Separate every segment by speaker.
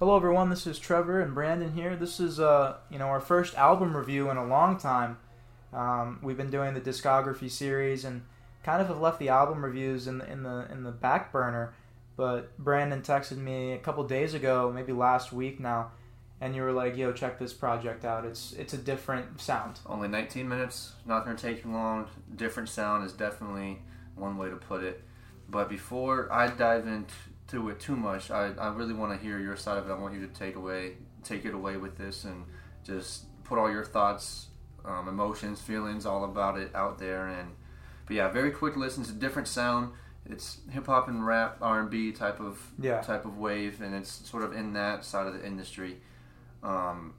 Speaker 1: Hello, everyone. This is Trevor and Brandon here. This is, uh, you know, our first album review in a long time. Um, we've been doing the discography series and kind of have left the album reviews in the in the in the back burner. But Brandon texted me a couple days ago, maybe last week now, and you were like, "Yo, check this project out. It's it's a different sound."
Speaker 2: Only 19 minutes, not to take you long. Different sound is definitely one way to put it. But before I dive into it too much, I, I really want to hear your side of it. I want you to take away, take it away with this, and just put all your thoughts, um, emotions, feelings, all about it out there. And but yeah, very quick listen. It's a different sound. It's hip hop and rap, R and B type of
Speaker 1: Yeah.
Speaker 2: type of wave, and it's sort of in that side of the industry. Um,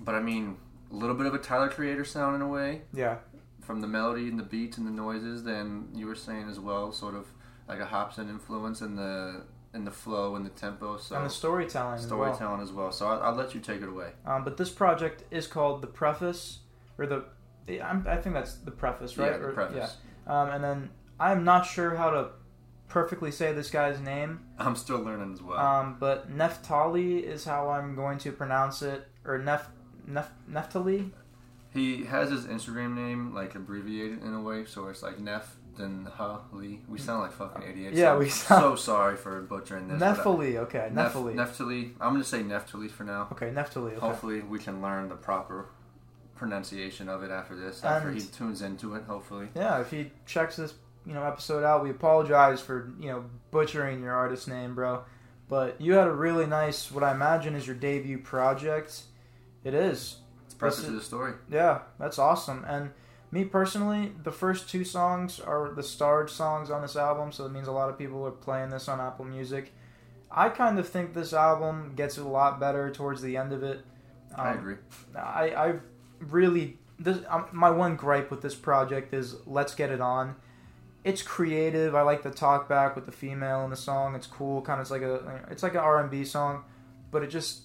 Speaker 2: but I mean, a little bit of a Tyler Creator sound in a way
Speaker 1: Yeah,
Speaker 2: from the melody and the beats and the noises. Then you were saying as well, sort of like a Hopsin influence in the in the flow and the tempo. So
Speaker 1: and the storytelling. as well.
Speaker 2: storytelling as well. So I'll, I'll let you take it away.
Speaker 1: Um, but this project is called the preface, or the, the I'm, I think that's the preface, right?
Speaker 2: Yeah, the
Speaker 1: Or-
Speaker 2: preface.
Speaker 1: yeah. Um, and then I'm not sure how to perfectly say this guy's name,
Speaker 2: I'm still learning as well.
Speaker 1: um, but Nephthali is how I'm going to pronounce it, or Nef, Nef Nephthali.
Speaker 2: he has his Instagram name like abbreviated in a way, so it's like Nef then Ha Lee. We sound like fucking idiots.
Speaker 1: Yeah,
Speaker 2: so
Speaker 1: we sound-
Speaker 2: so sorry for butchering this. but uh,
Speaker 1: Nephali, okay,
Speaker 2: Nef-
Speaker 1: Nephali.
Speaker 2: Nephthali. I'm gonna say Nephthali for now.
Speaker 1: okay, Nephthali. Okay.
Speaker 2: Hopefully, we can learn the proper pronunciation of it after this. After
Speaker 1: And-
Speaker 2: he tunes into it, hopefully.
Speaker 1: Yeah, if he checks this, you know, episode out, we apologize for you know butchering your artist name, bro. But you had a really nice, what I imagine is your debut project. It is.
Speaker 2: It's
Speaker 1: Listen-
Speaker 2: to the story.
Speaker 1: Yeah, that's awesome. And me personally, the first two songs are the starred songs on this album, so it means a lot of people are playing this on Apple Music. I kind of think this album gets a lot better towards the end of it.
Speaker 2: I
Speaker 1: Um,
Speaker 2: agree.
Speaker 1: I, I really this um, my one gripe with this project is let's get it on. It's creative. I like the talk back with the female in the song. It's cool. Kind of it's like a it's like an R and B song, but it just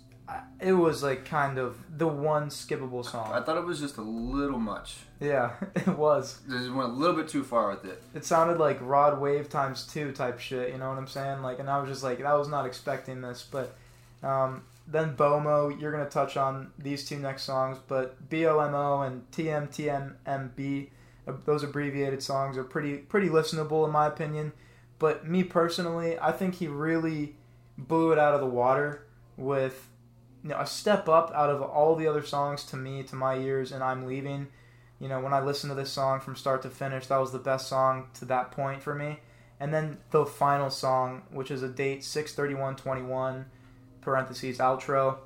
Speaker 1: it was like kind of the one skippable song.
Speaker 2: I thought it was just a little much.
Speaker 1: Yeah, it was.
Speaker 2: Just went a little bit too far with it.
Speaker 1: It sounded like Rod Wave times two type shit. You know what I'm saying? Like, and I was just like, I was not expecting this. But um, then Bomo, you're gonna touch on these two next songs, but BOMO and TMTMMB, uh, those abbreviated songs are pretty pretty listenable in my opinion. But me personally, I think he really blew it out of the water with you know, a step up out of all the other songs to me, to my ears, and I'm leaving. You know, when I listened to this song from start to finish, that was the best song to that point for me. And then the final song, which is a date six thirty one twenty one, parentheses outro.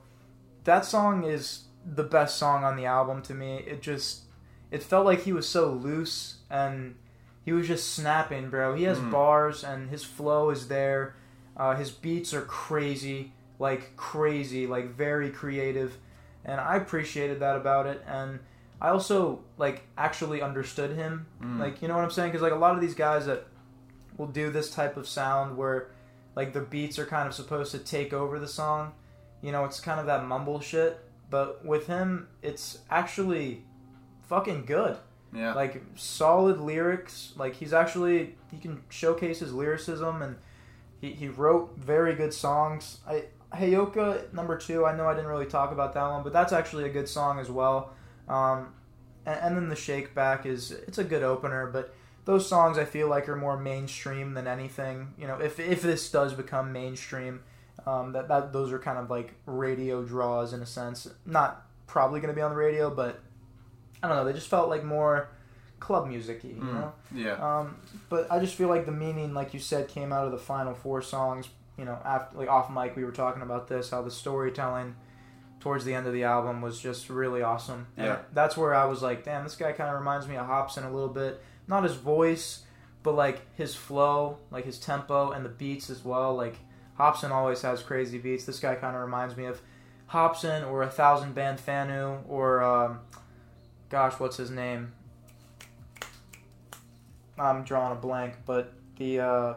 Speaker 1: That song is the best song on the album to me. It just it felt like he was so loose and he was just snapping, bro. He has
Speaker 2: Mhm.
Speaker 1: bars and his flow is there. Uh, his beats are crazy, like crazy, like very creative, and I appreciated that about it. And I also like actually understood him,
Speaker 2: Mm.
Speaker 1: like you know what I'm saying? Because like a lot of these guys that will do this type of sound where like the beats are kind of supposed to take over the song. You know, it's kind of that mumble shit. But with him, it's actually fucking good.
Speaker 2: Yeah.
Speaker 1: Like solid lyrics. Like he's actually he can showcase his lyricism and he, he wrote very good songs. I Heyoka number two. I know I didn't really talk about that one, but that's actually a good song as well. Um, and, and then the Shake Back is it's a good opener, but those songs I feel like are more mainstream than anything. You know, if if this does become mainstream, um, that that those are kind of like radio draws in a sense. Not probably going to be on the radio, but I don't know. They just felt like more club music you
Speaker 2: Mm.
Speaker 1: know.
Speaker 2: yeah.
Speaker 1: Um, but I just feel like the meaning, like you said, came out of the final four songs. You know, after like off mic, we were talking about this, how the storytelling towards the end of the album was just really awesome. And
Speaker 2: Yeah.
Speaker 1: that's where I was like, damn, this guy kind of reminds me of Hopsin a little bit. Not his voice, but like his flow, like his tempo and the beats as well. Like Hopsin always has crazy beats. This guy kind of reminds me of Hopsin or a Thouxanbanfauni or, um, gosh, what's his name? I'm drawing a blank, but the uh,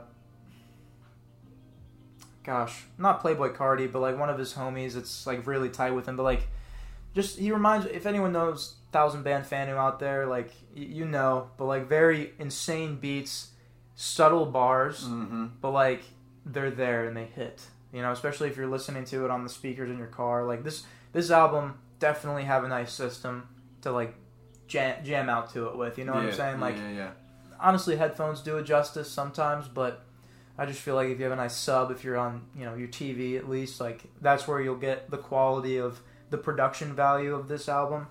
Speaker 1: gosh, not Playboi Carti, but like one of his homies. It's like really tight with him, but like just he reminds. If anyone knows Thouxanbanfauni out there, like you know, but like very insane beats, subtle bars,
Speaker 2: Mm-hmm.
Speaker 1: but like they're there and they hit. You know, especially if you're listening to it on the speakers in your car. Like this this album definitely have a nice system to like jam, jam out to it with. You know what I'm saying? Like
Speaker 2: yeah, yeah, yeah.
Speaker 1: honestly, headphones do it justice sometimes, but I just feel like if you have a nice sub, if you're on you know your TV at least, like that's where you'll get the quality of the production value of this album.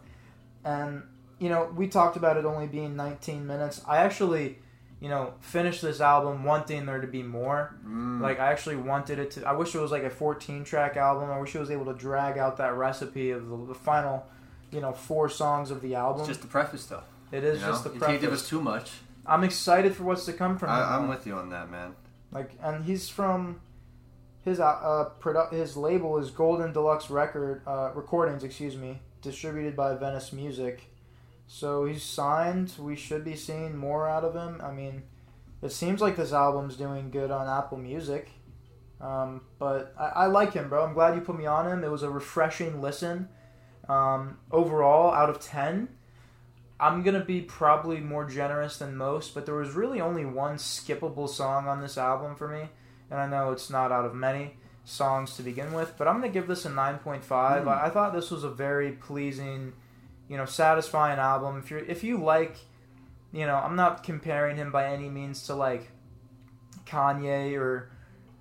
Speaker 1: And you know, we talked about it only being 19 minutes. I actually, you know, finished this album wanting there to be more.
Speaker 2: Mm.
Speaker 1: Like I actually wanted it to. I wish it was like a 14 track album. I wish it was able to drag out that recipe of the, the final, you know, four songs of the album.
Speaker 2: it's just the preface though.
Speaker 1: it is
Speaker 2: you know?
Speaker 1: just the preface.
Speaker 2: you can't give us too much.
Speaker 1: I'm excited for what's to come from.
Speaker 2: I, I'm with you on that, man.
Speaker 1: Like, and he's from his uh, uh produ- his label is Golden Deluxe Record uh, Recordings, excuse me, distributed by Venice Music. So he's signed. We should be seeing more out of him. I mean, it seems like this album's doing good on Apple Music. Um, but I, I like him, bro. I'm glad you put me on him. It was a refreshing listen. Um, overall, out of 10, I'm going to be probably more generous than most, but there was really only one skippable song on this album for me. And I know it's not out of many songs to begin with, but I'm going to give this a 9.5.
Speaker 2: Hmm.
Speaker 1: I, I thought this was a very pleasing, you know, satisfying album. If you're if you like, you know, I'm not comparing him by any means to like Kanye or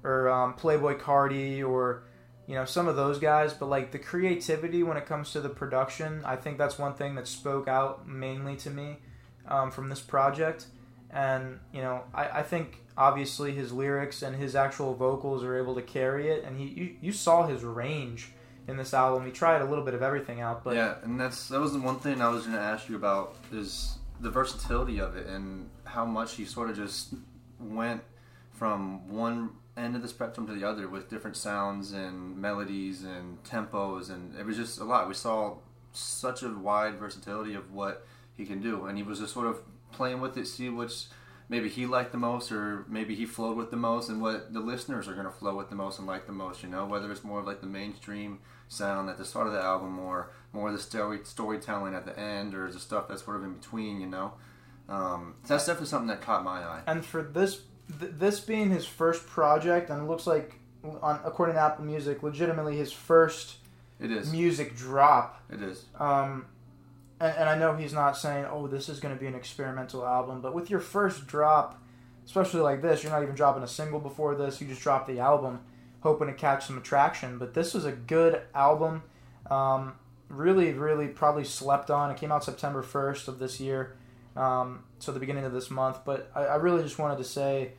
Speaker 1: or um, Playboi Carti or you know some of those guys, but like the creativity when it comes to the production, I think that's one thing that spoke out mainly to me um, from this project. And you know, I, I think obviously his lyrics and his actual vocals are able to carry it, and he you, you saw his range in this album. He tried a little bit of everything out, but
Speaker 2: yeah, and that's that was the one thing I was going to ask you about is the versatility of it and how much he sort of just went from one end of the spectrum to the other with different sounds and melodies and tempos, and it was just a lot. We saw such a wide versatility of what he can do, and he was just sort of playing with it, see which maybe he liked the most, or maybe he flowed with the most, and what the listeners are going to flow with the most and like the most. You know, whether it's more of like the mainstream sound at the start of the album, or more of the story storytelling at the end, or the stuff that's sort of in between. You know, um, that's definitely something that caught my eye.
Speaker 1: And for this, th- this being his first project, and it looks like, on according to Apple Music, legitimately his first
Speaker 2: It is.
Speaker 1: music drop.
Speaker 2: It is.
Speaker 1: Um, and, and I know he's not saying, "Oh, this is going to be an experimental album," but with your first drop, especially like this, you're not even dropping a single before this. You just dropped the album, hoping to catch some attraction. But this was a good album. Um, really, really, probably slept on. It came out September 1st of this year, um, so the beginning of this month. But I, I really just wanted to say,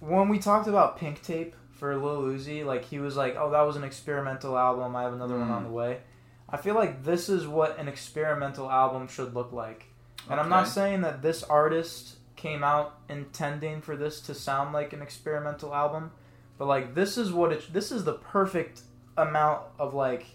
Speaker 1: when we talked about Pink Tape for Lil Uzi, like he was like, "Oh, that was an experimental album. I have another one
Speaker 2: Mm.
Speaker 1: on the way." I feel like this is what an experimental album should look like. And I'm not saying that this artist came out intending for this to sound like an experimental album, but like this is what it this is the perfect amount of like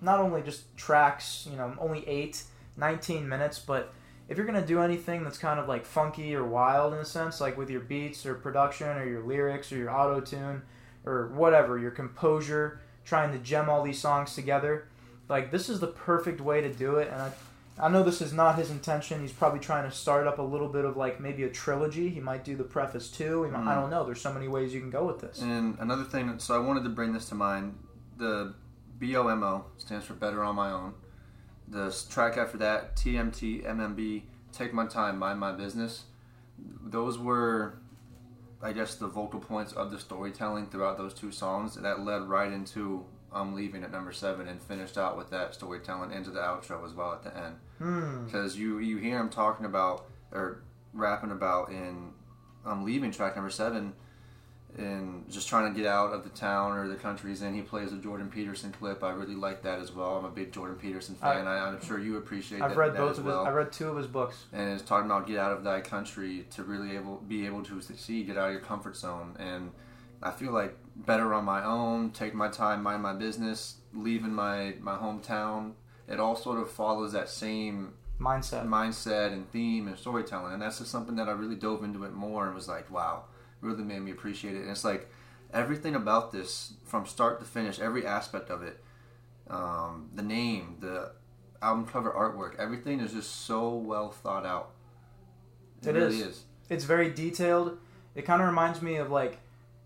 Speaker 1: not only just tracks, you know, only 8, 19 minutes, but if you're going to do anything that's kind of like funky or wild in a sense, like with your beats or production or your lyrics or your auto tune or whatever, your composure, trying to gem all these songs together, like this is the perfect way to do it and I I know this is not his intention. He's probably trying to start up a little bit of like maybe a trilogy. He might do the preface too. He might, I
Speaker 2: Mm.
Speaker 1: don't know. There's so many ways you can go with this.
Speaker 2: And another thing, so I wanted to bring this to mind. The BOMO stands for Better on My Own. The track after that, TMT, MMB, Take My Time, Mind My Business. Those were, I guess, the vocal points of the storytelling throughout those two songs that led right into I'm Leaving at number seven and finished out with that storytelling into the outro as well at the end
Speaker 1: Hmm.
Speaker 2: because you you hear him talking about or rapping about in I'm leaving track number seven and just trying to get out of the town or the country he's in. He plays a Jordan Peterson clip. I really like that as well. I'm a big Jordan Peterson fan. I, am sure you appreciate that.
Speaker 1: I've
Speaker 2: that,
Speaker 1: read
Speaker 2: that
Speaker 1: both of
Speaker 2: well.
Speaker 1: his. I read two of his books.
Speaker 2: and it's talking about get out of that country to really able be able to succeed, get out of your comfort zone. And I feel like better on my own, take my time, mind my business, leaving my my hometown. It all sort of follows that same
Speaker 1: Mindset.
Speaker 2: mindset and theme and storytelling and that's just something that i really dove into it more and was like wow really made me appreciate it and it's like everything about this from start to finish every aspect of it um, the name the album cover artwork everything is just so well thought out
Speaker 1: It
Speaker 2: really
Speaker 1: is.
Speaker 2: is
Speaker 1: It's very detailed. It kind of reminds me of like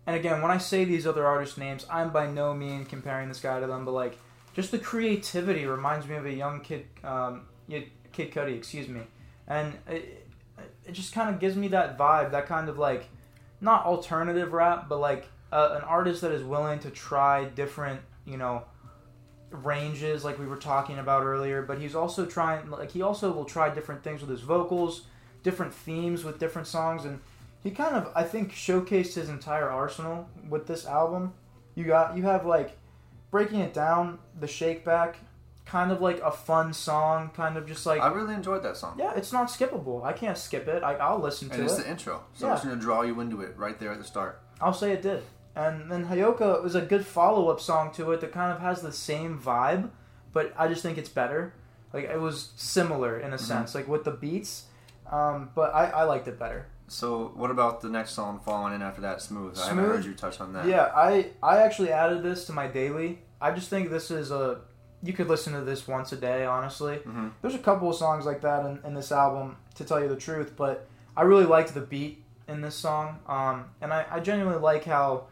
Speaker 1: and again, when I say these other artist names, I'm by no means comparing this guy to them, but like just the creativity reminds me of a young kid, um, Kid Cudi, excuse me, and it, it just kind of gives me that vibe, that kind of like not alternative rap, but like uh, an artist that is willing to try different, you know, ranges, like we were talking about earlier. But he's also trying, like he also will try different things with his vocals, different themes with different songs, and he kind of, I think, showcased his entire arsenal with this album. You got, you have like breaking it down, the Shake Back, kind of like a fun song, kind of just like
Speaker 2: I really enjoyed that song.
Speaker 1: yeah, it's not skippable. I can't skip it. I, I'll listen to
Speaker 2: And it's
Speaker 1: it.
Speaker 2: the intro, so
Speaker 1: Yeah.
Speaker 2: it's going to draw you into it right there at the start.
Speaker 1: I'll say it did. And then Heyoka was a good follow up song to it that kind of has the same vibe, but I just think it's better. Like it was similar in a
Speaker 2: Mm-hmm.
Speaker 1: sense, like with the beats. Um, but I, I liked it better.
Speaker 2: So, what about the next song following in after that, Smooth? I haven't
Speaker 1: Smooth?
Speaker 2: heard you touch on that.
Speaker 1: Yeah, I I actually added this to my daily. I just think this is a you could listen to this once a day, honestly.
Speaker 2: hmm
Speaker 1: There's a couple of songs like that in, in this album, to tell you the truth, but I really liked the beat in this song. Um, and I, I genuinely like how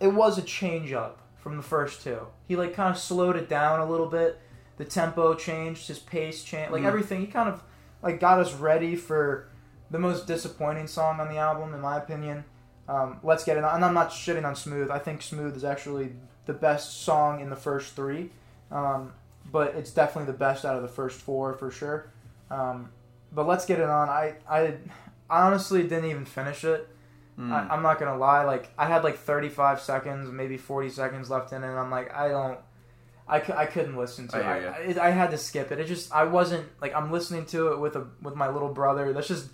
Speaker 1: it was a change up from the first two. He like kind of slowed it down a little bit. The tempo changed, his pace changed, like
Speaker 2: Mhm.
Speaker 1: everything. He kind of like got us ready for the most disappointing song on the album, in my opinion. Um, Let's get it on. And I'm not shitting on Smooth. I think Smooth is actually the best song in the first three. Um, but it's definitely the best out of the first four for sure. Um, but let's get it on. I, I, I honestly didn't even finish it.
Speaker 2: Mm.
Speaker 1: I, I'm not gonna lie. Like I had like 35 seconds, maybe 40 seconds left in it. And I'm like, I don't. I, cou- I couldn't listen to
Speaker 2: I
Speaker 1: it.
Speaker 2: hear
Speaker 1: I, it. I had to skip it. It just I wasn't like I'm listening to it with a with my little brother. That's just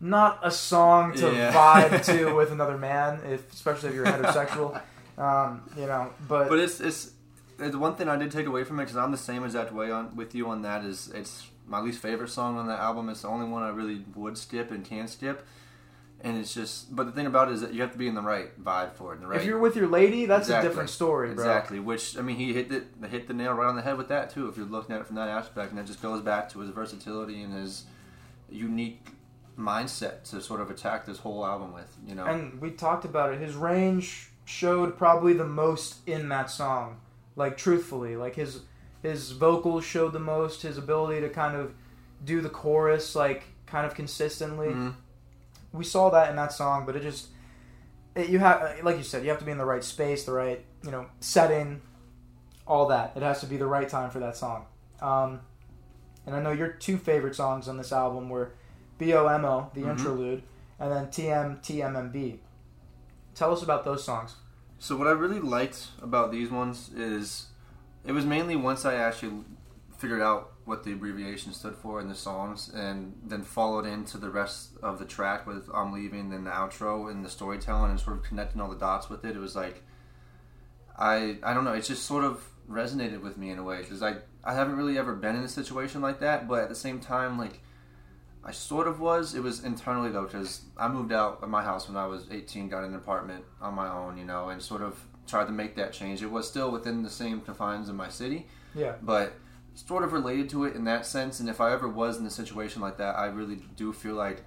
Speaker 1: not a song to
Speaker 2: Yeah.
Speaker 1: vibe to with another man, if especially if you're heterosexual. um, you know, but,
Speaker 2: But it's it's the one thing I did take away from it because I'm the same exact way on with you on that. Is it's my least favorite song on that album. It's the only one I really would skip and can skip. And it's just, but the thing about it is that you have to be in the right vibe for it. The right,
Speaker 1: if you're with your lady, that's
Speaker 2: Exactly.
Speaker 1: a different story, bro.
Speaker 2: Exactly. Which I mean, he hit the hit the nail right on the head with that too. If you're looking at it from that aspect, and it just goes back to his versatility and his unique mindset to sort of attack this whole album with. You know,
Speaker 1: And we talked about it. His range showed probably the most in that song. Like truthfully, like his his vocals showed the most. His ability to kind of do the chorus like kind of consistently.
Speaker 2: Mhm.
Speaker 1: We saw that in that song, but it just it, you have like you said, you have to be in the right space, the right you know setting, all that. It has to be the right time for that song. Um, and I know your two favorite songs on this album were B.O.M.O., the
Speaker 2: Mhm.
Speaker 1: interlude, and then T.M. T.M.M.B. Tell us about those songs.
Speaker 2: So what I really liked about these ones is it was mainly once I actually figured out what the abbreviation stood for in the songs and then followed into the rest of the track with I'm leaving and the outro and the storytelling and sort of connecting all the dots with it. It was like I I don't know, it just sort of resonated with me in a way because I I haven't really ever been in a situation like that, but at the same time like I sort of was. It was internally though, because I moved out of my house when I was 18, got an apartment on my own, you know, and sort of tried to make that change. It was still within the same confines of my city,
Speaker 1: Yeah.
Speaker 2: but sort of related to it in that sense. And if I ever was in a situation like that, I really do feel like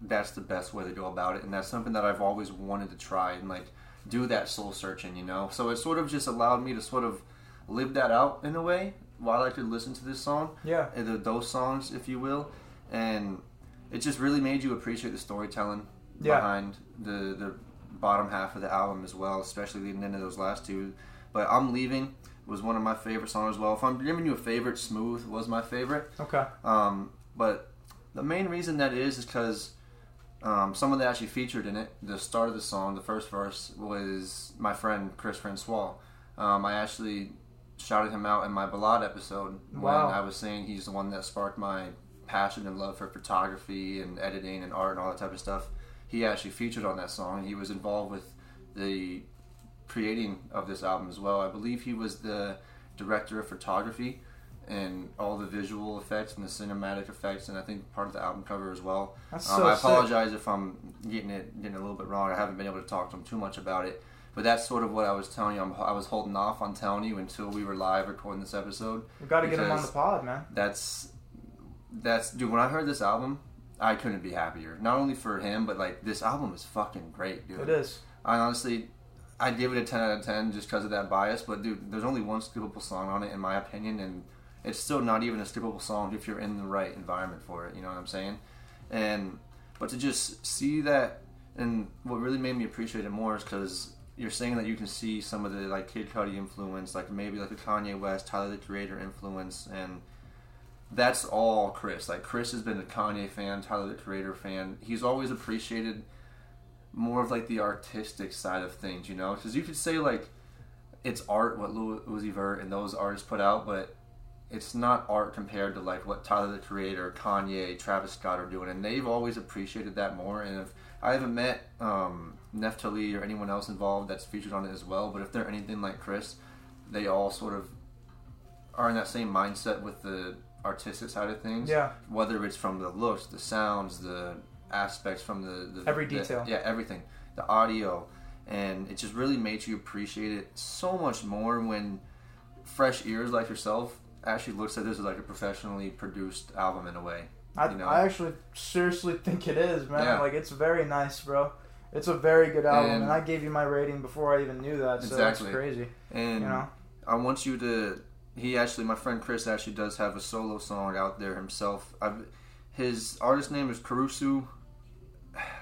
Speaker 2: that's the best way to go about it, and that's something that I've always wanted to try and like do that soul searching, you know. So it sort of just allowed me to sort of live that out in a way while I could listen to this song
Speaker 1: Yeah.
Speaker 2: those songs, if you will, and it just really made you appreciate the storytelling
Speaker 1: Yeah.
Speaker 2: behind the the bottom half of the album as well, especially leading into those last two. But I'm leaving was one of my favorite songs as well. If I'm giving you a favorite, Smooth was my favorite.
Speaker 1: Okay.
Speaker 2: Um, but the main reason that is is because um, someone that actually featured in it, the start of the song, the first verse, was my friend Chris Francois. Um, I actually shouted him out in my Ballad episode
Speaker 1: Wow.
Speaker 2: when I was saying he's the one that sparked my passion and love for photography and editing and art and all that type of stuff. He actually featured on that song. He was involved with the creating of this album as well. I believe he was the director of photography and all the visual effects and the cinematic effects, and I think part of the album cover as well.
Speaker 1: That's
Speaker 2: Um,
Speaker 1: so
Speaker 2: I
Speaker 1: sick.
Speaker 2: apologize if I'm getting it getting it a little bit wrong. I haven't been able to talk to him too much about it, but that's sort of what I was telling you. I'm, I was holding off on telling you until we were live recording this episode.
Speaker 1: We got to get him on the pod, man.
Speaker 2: That's that's dude. When I heard this album, I couldn't be happier. Not only for him, but like this album is fucking great, dude.
Speaker 1: It is.
Speaker 2: I honestly, I give it a ten out of ten just because of that bias. But dude, there's only one skippable song on it in my opinion, and it's still not even a skippable song if you're in the right environment for it. You know what I'm saying? And but to just see that, and what really made me appreciate it more is because you're saying that you can see some of the like Kid Cudi influence, like maybe like the Kanye West, Tyler the Creator influence, and that's all Chris. Like Chris has been a Kanye fan, Tyler the Creator fan. He's always appreciated more of like the artistic side of things, you know, because you could say like it's art what Lil Uzi Vert and those artists put out, but it's not art compared to like what Tyler the Creator, Kanye, Travis Scott are doing, and they've always appreciated that more. And if I haven't met um, Nephthali or anyone else involved that's featured on it as well, but if they're anything like Chris, they all sort of are in that same mindset with the artistic side of things.
Speaker 1: Yeah.
Speaker 2: Whether it's from the looks, the sounds, the aspects from the, the
Speaker 1: Every
Speaker 2: the-
Speaker 1: detail.
Speaker 2: yeah, everything, the audio, and it just really makes you appreciate it so much more when fresh ears like yourself actually looks at this as like a professionally produced album in a way.
Speaker 1: I,
Speaker 2: You know?
Speaker 1: I actually seriously think it is, man.
Speaker 2: Yeah.
Speaker 1: Like it's very nice, bro. It's a very good album, and,
Speaker 2: And-
Speaker 1: I gave you my rating before I even knew that, so
Speaker 2: Exactly.
Speaker 1: it's crazy.
Speaker 2: And
Speaker 1: You know,
Speaker 2: I want you to. He actually, my friend Chris actually does have a solo song out there himself. I've, his artist name is Caruso.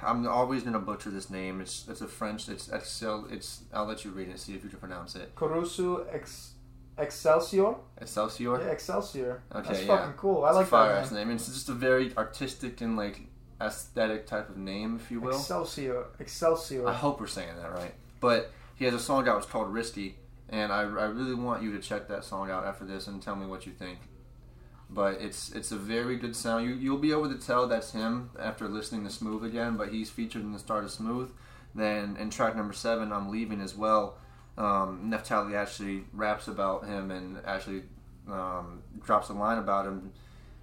Speaker 2: I'm always gonna butcher this name. It's it's a French. It's Excel. It's I'll let you read it. See if you can pronounce it.
Speaker 1: Caruso Ex- Excelsior.
Speaker 2: Excelsior.
Speaker 1: Yeah, Excelsior.
Speaker 2: Okay,
Speaker 1: That's
Speaker 2: yeah.
Speaker 1: fucking cool. I
Speaker 2: It's
Speaker 1: like
Speaker 2: a fire
Speaker 1: that
Speaker 2: ass
Speaker 1: name.
Speaker 2: name. It's just a very artistic and like aesthetic type of name, if you will.
Speaker 1: Excelsior. Excelsior.
Speaker 2: I hope we're saying that right. But he has a song out. It's called Risky, and I, I really want you to check that song out after this and tell me what you think. But it's it's a very good sound. You you'll be able to tell that's him after listening to Smooth again. But he's featured in the start of Smooth. Then in track number seven, I'm leaving as well. Um, Nephthali actually raps about him and actually um, drops a line about him,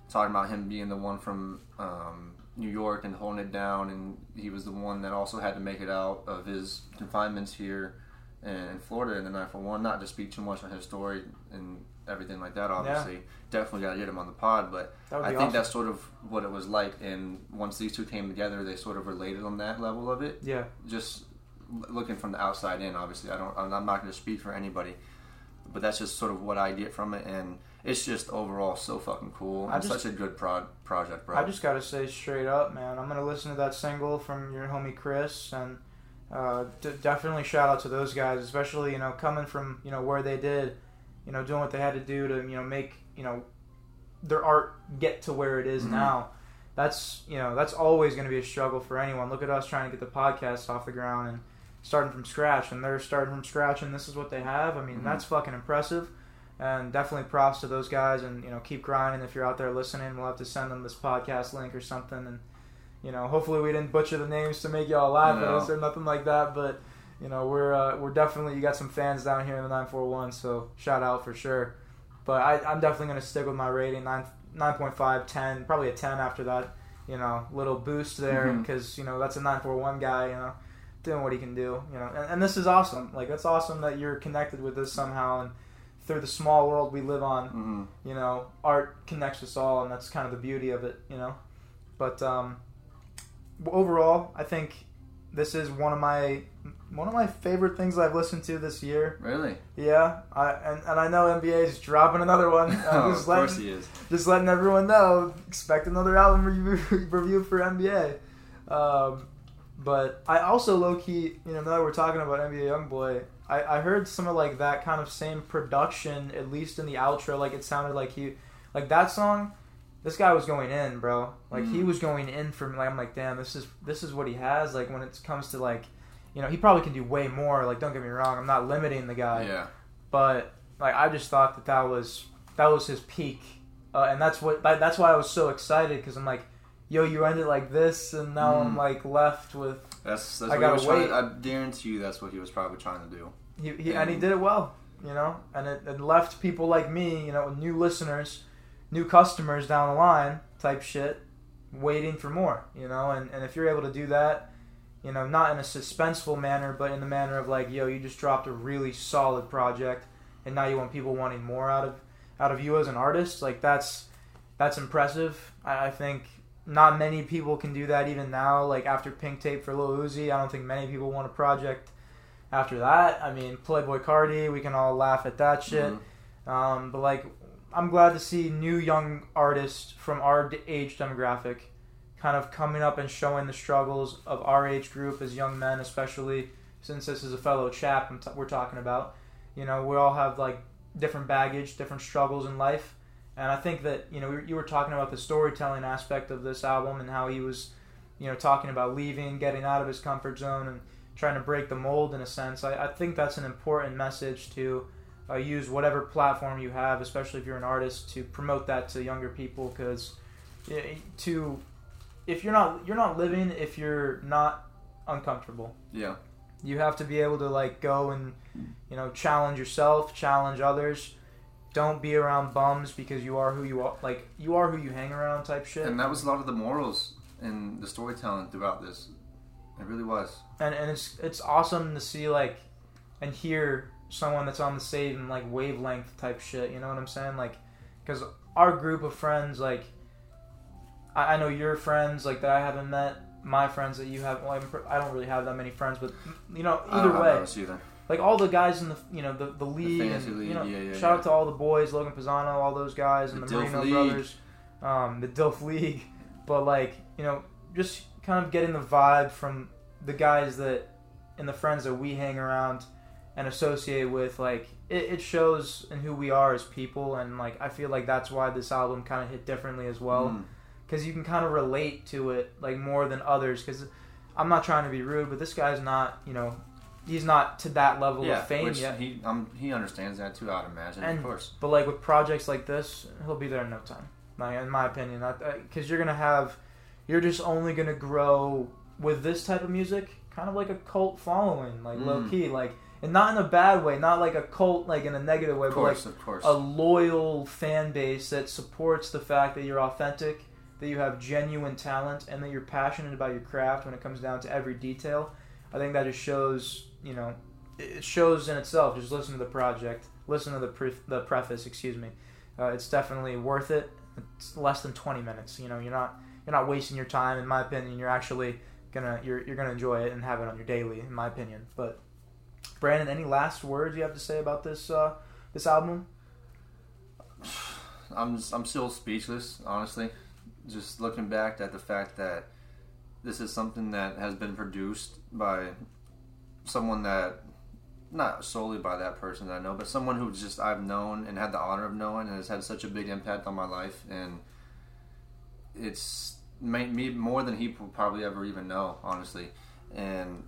Speaker 2: talking about him being the one from um, New York and holding it down, and he was the one that also had to make it out of his confinements here in Florida in the 941. Not to speak too much on his story and everything like that, obviously. Definitely got to get him on the pod, but I think
Speaker 1: awesome.
Speaker 2: that's sort of what it was like. And once these two came together, they sort of related on that level of it.
Speaker 1: Yeah.
Speaker 2: Just looking from the outside in, obviously, I don't. I'm I'm not going to speak for anybody, but that's just sort of what I get from it, and it's just overall so fucking cool.
Speaker 1: I
Speaker 2: and
Speaker 1: just-
Speaker 2: such a good prod project, bro.
Speaker 1: I just gotta say straight up, man. I'm gonna listen to that single from your homie Chris, and uh, d- definitely shout out to those guys, especially you know coming from you know where they did, you know doing what they had to do to you know make you know their art get to where it is
Speaker 2: Mhm.
Speaker 1: now. That's you know that's always gonna be a struggle for anyone. Look at us trying to get the podcast off the ground and starting from scratch, and they're starting from scratch, and this is what they have. I mean
Speaker 2: Mhm.
Speaker 1: that's fucking impressive and definitely props to those guys and you know keep grinding if you're out there listening we'll have to send them this podcast link or something and you know hopefully we didn't butcher the names to make y'all laugh at
Speaker 2: No.
Speaker 1: us or nothing like that but you know we're uh, we're definitely you got some fans down here in the 941 so shout out for sure. But I, i'm definitely going to stick with my rating 9 9.5 10 probably a 10 after that you know little boost there because you know that's a 941 guy you know doing what he can do you know and, and this is awesome. Like that's awesome that you're connected with this somehow and through the small world we live on
Speaker 2: hmm
Speaker 1: you know art connects us all and that's kind of the beauty of it you know. But um overall i think this is one of my one of my favorite things i've listened to this year.
Speaker 2: Really?
Speaker 1: yeah I, and, and i know nba is dropping another one.
Speaker 2: Oh,
Speaker 1: I'm
Speaker 2: of
Speaker 1: just
Speaker 2: course
Speaker 1: letting,
Speaker 2: he is.
Speaker 1: just letting everyone know. Expect another album review, review for nba um, but i also low-key you know now that we're talking about nba youngboy I, I heard some of like that kind of same production at least in the outro. Like it sounded like he like that song this guy was going in bro like he
Speaker 2: Mm.
Speaker 1: was going in for me like i'm like damn this is this is what he has like when it comes to like you know he probably can do way more like don't get me wrong i'm not limiting the guy
Speaker 2: yeah.
Speaker 1: but like I just thought that that was that was his peak, uh, and that's what that's why I was so excited because I'm like, yo, you ended like this, and now I'm
Speaker 2: Mm.
Speaker 1: like left with
Speaker 2: That's that's
Speaker 1: I
Speaker 2: what he
Speaker 1: gotta
Speaker 2: was trying.
Speaker 1: wait.
Speaker 2: I guarantee you, that's what he was probably trying to do.
Speaker 1: he, he and he did it well, you know, and it, it left people like me, you know, new listeners, new customers down the line type shit, waiting for more, you know, and and if you're able to do that. You know, not in a suspenseful manner, but in the manner of like, yo, you just dropped a really solid project, and now you want people wanting more out of out of you as an artist. Like that's that's impressive. I, I think not many people can do that even now. Like after Pink Tape for Lil Uzi, I don't think many people want a project after that. I mean, Playboi Carti, we can all laugh at that shit.
Speaker 2: Mhm.
Speaker 1: Um, but like, I'm glad to see new young artists from our age demographic kind of coming up and showing the struggles of our age group as young men, especially since this is a fellow chap we're talking about. You know, we all have like different baggage, different struggles in life. And I think that, you know, you were talking about the storytelling aspect of this album and how he was, you know, talking about leaving, getting out of his comfort zone, and trying to break the mold in a sense. I, I think that's an important message to uh, use whatever platform you have, especially if you're an artist, to promote that to younger people. Because to if you're not you're not living if you're not uncomfortable.
Speaker 2: Yeah.
Speaker 1: You have to be able to like go and you know challenge yourself, challenge others. Don't be around bums because you are who you are. Like you are who you hang around, type shit.
Speaker 2: And that was a lot of the morals and the storytelling throughout this. It really was.
Speaker 1: and and it's it's awesome to see like and hear someone that's on the same like wavelength type shit. You know what I'm saying? Like, because our group of friends, like, I, I know your friends like that I haven't met. My friends that you have, well, I'm I don't really have that many friends, but you know,
Speaker 2: I
Speaker 1: either
Speaker 2: have
Speaker 1: way,
Speaker 2: either.
Speaker 1: like all the guys in the you know the the league,
Speaker 2: fantasy
Speaker 1: and,
Speaker 2: league,
Speaker 1: you know,
Speaker 2: yeah, yeah,
Speaker 1: shout
Speaker 2: yeah.
Speaker 1: out to all the boys, Logan Pisano, all those guys, and
Speaker 2: The
Speaker 1: the, Marino
Speaker 2: League.
Speaker 1: brothers, um, the Dilf League. But like you know, just kind of getting the vibe from the guys that and the friends that we hang around and associate with. Like it, it shows in who we are as people, and like I feel like that's why this album kind of hit differently as well
Speaker 2: Mm.
Speaker 1: because you can kind of relate to it like more than others. Because I'm not trying to be rude, but this guy's not, you know, he's not to that level
Speaker 2: yeah,
Speaker 1: of fame yet.
Speaker 2: he um, he understands that too. I'd imagine,
Speaker 1: And-
Speaker 2: of course.
Speaker 1: But like with projects like this, he'll be there in no time. Like in my opinion, because you're gonna have, you're just only gonna grow with this type of music, kind of like a cult following, like low
Speaker 2: Mm.
Speaker 1: key, like and not in a bad way, not like a cult, like in a negative way,
Speaker 2: Of
Speaker 1: but like
Speaker 2: of course.
Speaker 1: a loyal fan base that supports the fact that you're authentic, that you have genuine talent, and that you're passionate about your craft when it comes down to every detail. I think that just shows, you know, it shows in itself. Just listen to the project, listen to the pre- the preface. Excuse me. Uh, it's definitely worth it. It's less than 20 minutes. You know, you're not you're not wasting your time. In my opinion, you're actually gonna you're you're gonna enjoy it and have it on your daily. In my opinion, but. Brandon, any last words you have to say about this uh, this album?
Speaker 2: I'm I'm still speechless, honestly. Just looking back at the fact that this is something that has been produced by someone that not solely by that person that I know, but someone who just I've known and had the honor of knowing and has had such a big impact on my life and it's me more than he will probably ever even know, honestly. And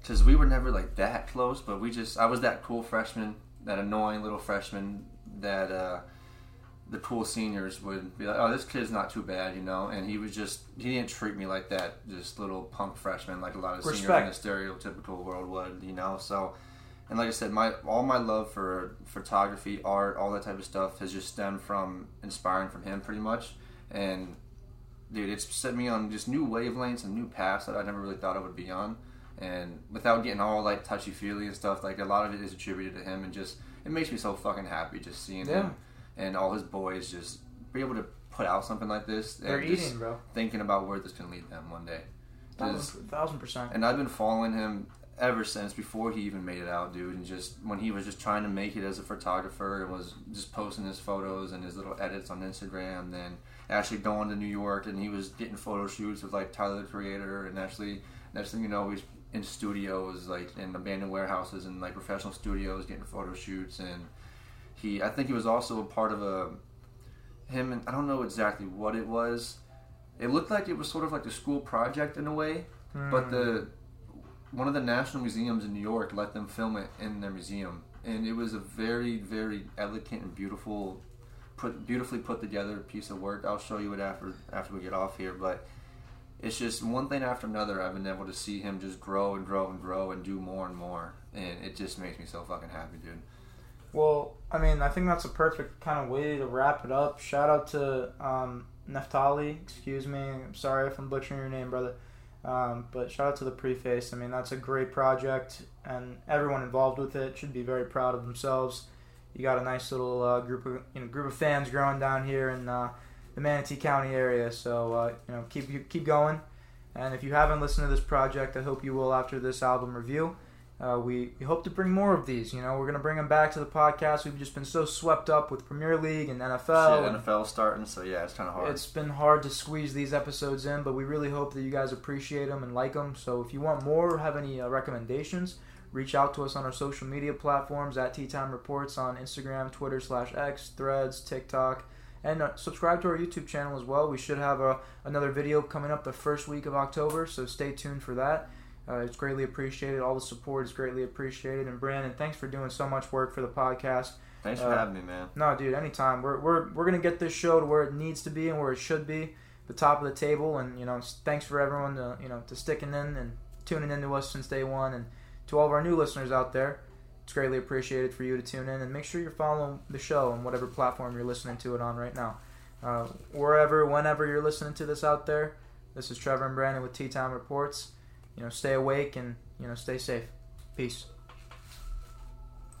Speaker 2: because we were never like that close, but we just I was that cool freshman, that annoying little freshman that uh, the cool seniors would be like, "Oh, this kid's not too bad," you know. And he was just he didn't treat me like that, just little punk freshman like a lot of seniors in the stereotypical world would, you know. So. And like I said, my all my love for photography, art, all that type of stuff has just stemmed from inspiring from him, pretty much. And dude, it's set me on just new wavelengths and new paths that I never really thought I would be on. And without getting all like touchy feely and stuff, like a lot of it is attributed to him, and just it makes me so fucking happy just seeing
Speaker 1: Yeah.
Speaker 2: him and all his boys just be able to put out something like this.
Speaker 1: They're
Speaker 2: and just
Speaker 1: eating, bro.
Speaker 2: thinking about where this can lead them one day. Just-
Speaker 1: Thousand, thousand percent.
Speaker 2: and I've been following him ever since before he even made it out, dude. And just when he was just trying to make it as a photographer and was just posting his photos and his little edits on Instagram, then actually going to New York and he was getting photo shoots with like Tyler the Creator and actually next thing you know he's in studios like in abandoned warehouses and like professional studios getting photo shoots and he I think he was also a part of a him and I don't know exactly what it was. It looked like it was sort of like a school project in a way, but
Speaker 1: Hmm.
Speaker 2: the one of the national museums in New York let them film it in their museum, and it was a very, very elegant and beautiful, put beautifully put together piece of work. I'll show you it after after we get off here, but it's just one thing after another. I've been able to see him just grow and grow and grow and do more and more, and it just makes me so fucking happy, dude.
Speaker 1: Well, I mean, I think that's a perfect kind of way to wrap it up. Shout out to um, Nephthali. Excuse me. I'm sorry if I'm butchering your name, brother. Um, but shout out to the preface. I mean, that's a great project, and everyone involved with it should be very proud of themselves. You got a nice little uh, group of you know group of fans growing down here in uh, the Manatee County area. So uh, you know, keep keep going. And if you haven't listened to this project, I hope you will after this album review. Uh, we, we hope to bring more of these. You know, we're going to bring them back to the podcast. We've just been so swept up with Premier League and NFL.
Speaker 2: Shit, NFL starting, so yeah, it's kind of hard.
Speaker 1: It's been hard to squeeze these episodes in, but we really hope that you guys appreciate them and like them. So if you want more or have any uh, recommendations, reach out to us on our social media platforms at Tea Time Reports on Instagram, Twitter slash X, Threads, TikTok, and uh, subscribe to our YouTube channel as well. We should have a, another video coming up the first week of October, so stay tuned for that. Uh, it's greatly appreciated. All the support is greatly appreciated. And Brandon, thanks for doing so much work for the podcast.
Speaker 2: Thanks for
Speaker 1: uh,
Speaker 2: having me, man.
Speaker 1: No, dude, anytime. We're, we're, we're going to get this show to where it needs to be and where it should be, the top of the table. And, you know, thanks for everyone to, you know, to sticking in and tuning into us since day one. And to all of our new listeners out there, it's greatly appreciated for you to tune in. And make sure you're following the show on whatever platform you're listening to it on right now. Uh, wherever, whenever you're listening to this out there, this is Trevor and Brandon with Tea Time Reports. You know, stay awake and, you know, stay safe. Peace.